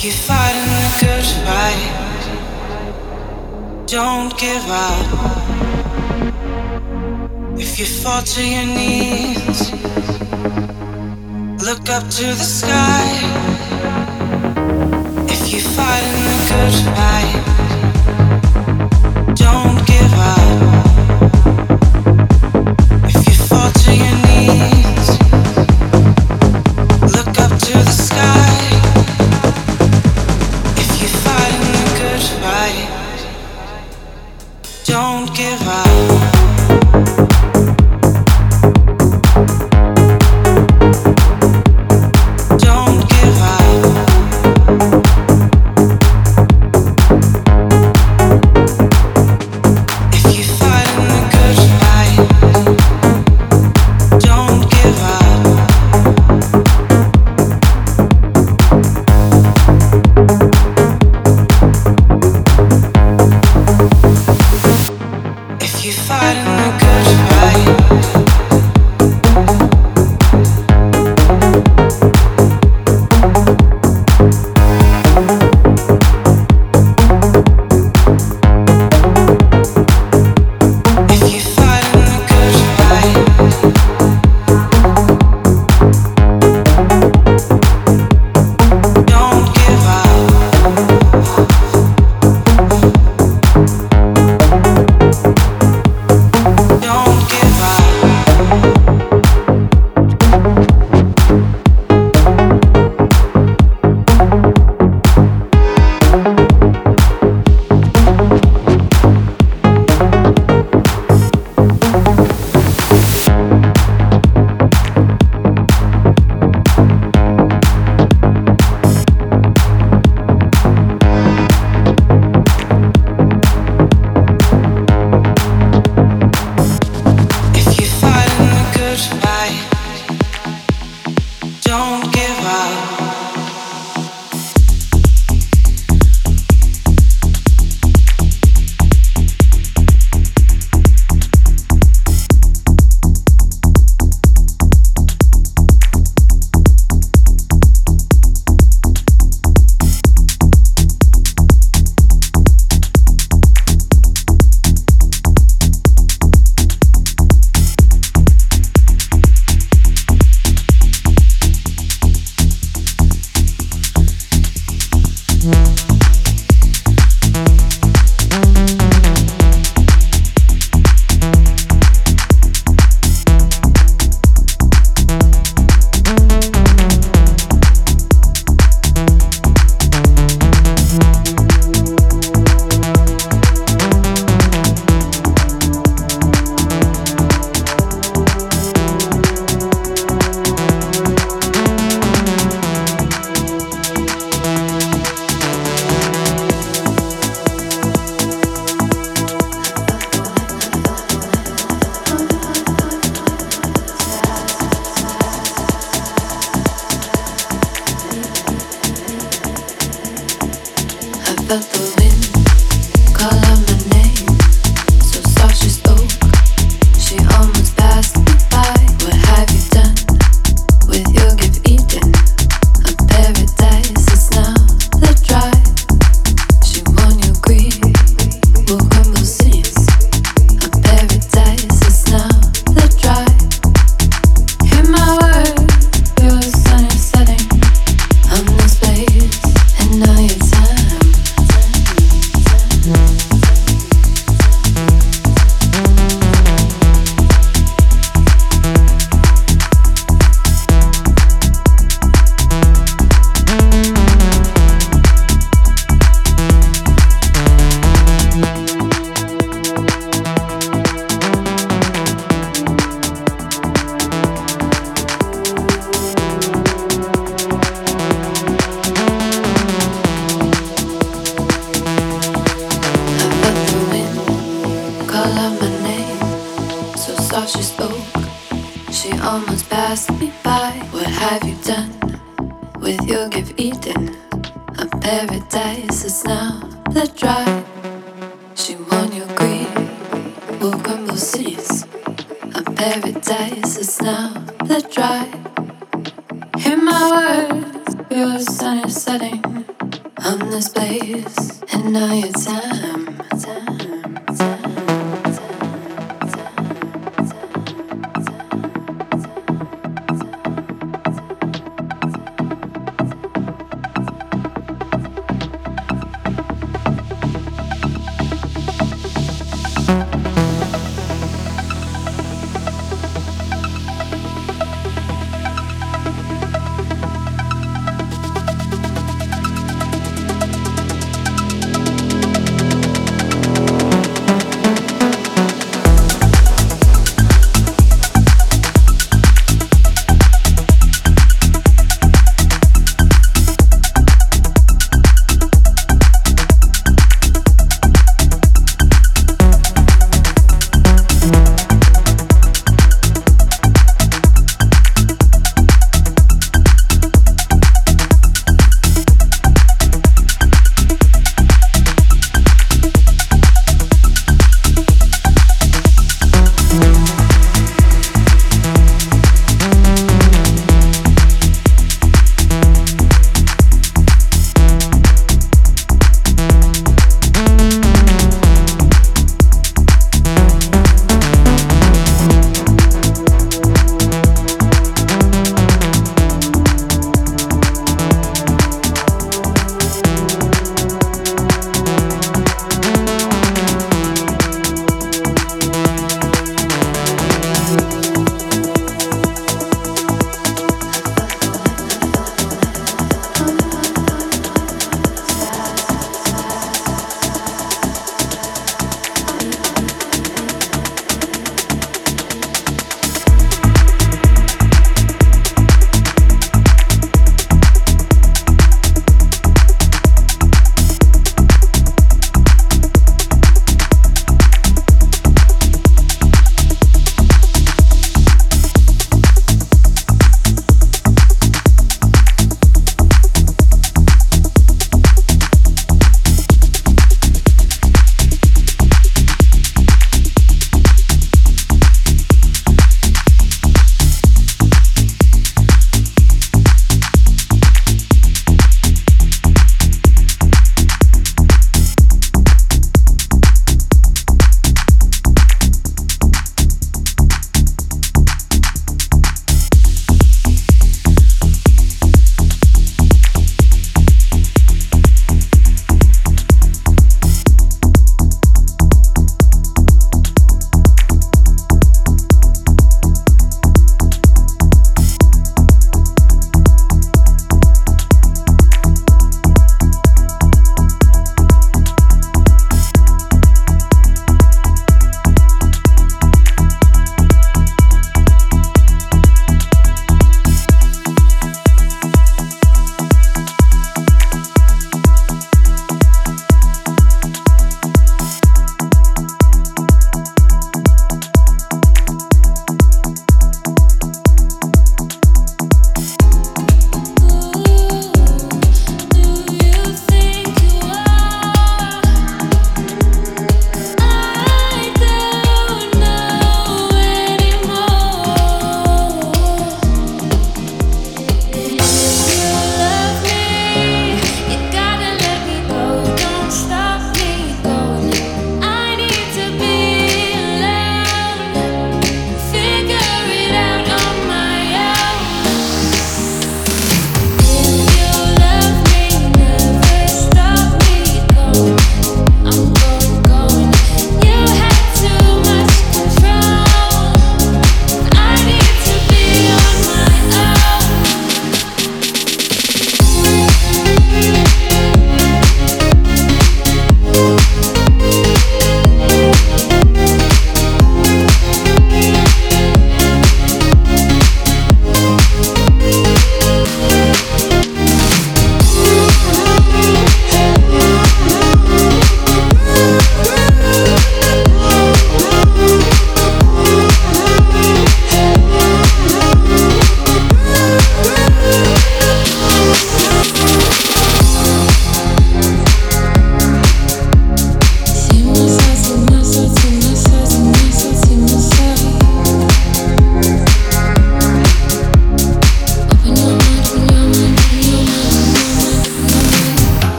Keep fighting the good fight. Don't give up. If you fall to your knees, look up to the sky. If you fight in the good fight.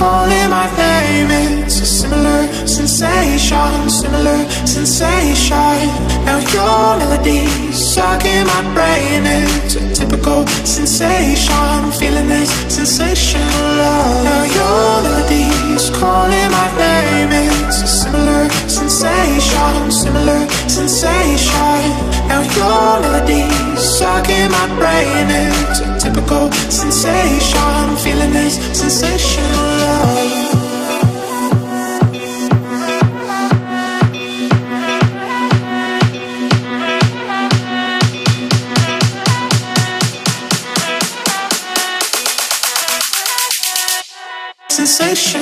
calling my name. It's a similar sensation, similar sensation. Now your melody's in my brain. It's a typical sensation, feeling this sensational love. Now your melody's calling my name. It's a similar sensation, similar sensation. Now your melody's in my brain. It's chemical sensation. Feeling this sensational love. Sensation.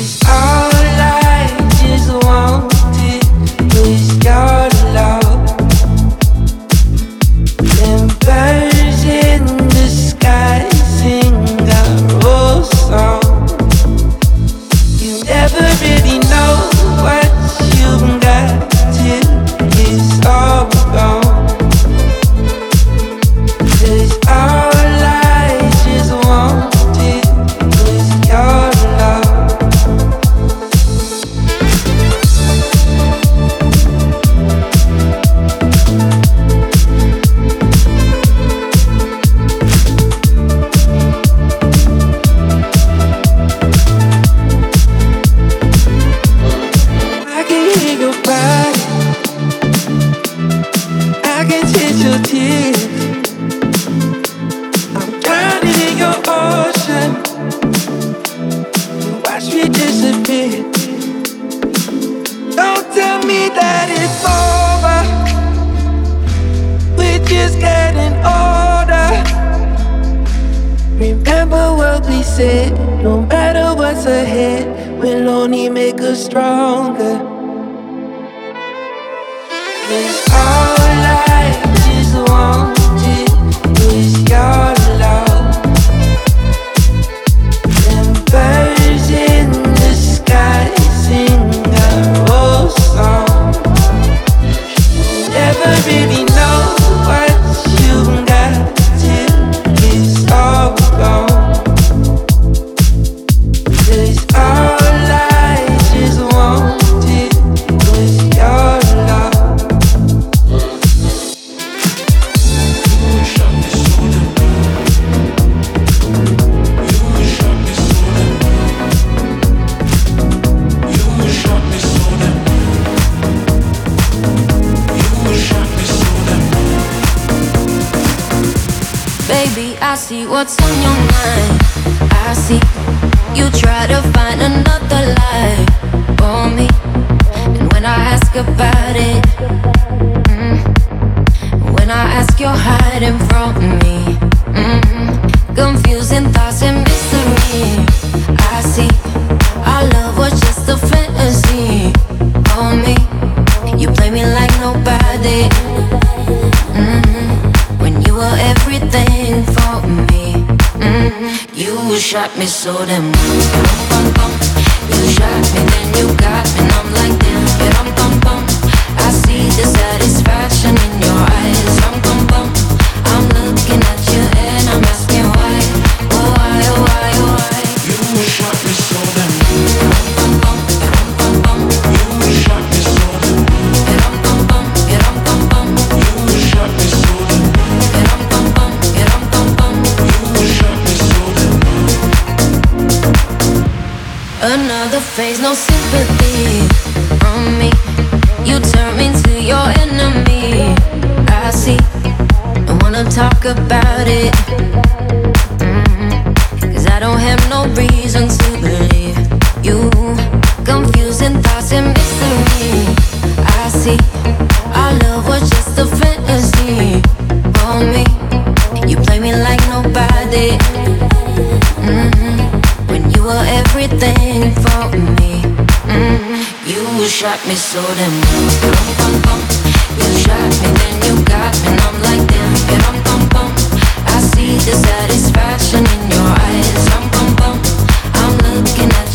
all I Another face, no sympathy from me. You turn me to your enemy. I see, don't wanna talk about it. Mm-hmm. Cause I don't have no reason to believe you. Confusing thoughts and mystery. I see, our love was just a fantasy. For me, you play me like nobody were everything for me. Mm. You shot me so damn well. You shot me, then you got me, and I'm like damn. Yeah, bum, bum, bum. I see the satisfaction in your eyes. Bum, bum, bum. I'm looking at.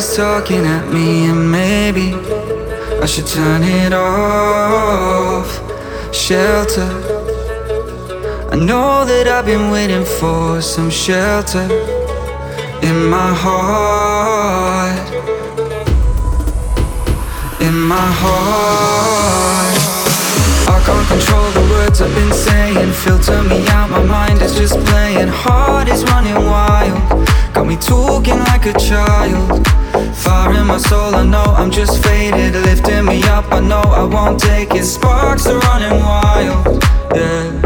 Everybody's talking at me, and maybe I should turn it off. Shelter. I know that I've been waiting for some shelter in my heart. In my heart. I can't control the words I've been saying. Filter me out, my mind is just playing. Heart is running wild. Got me talking like a child. Fire in my soul, I know I'm just faded. Lifting me up, I know I won't take it. Sparks are running wild, yeah.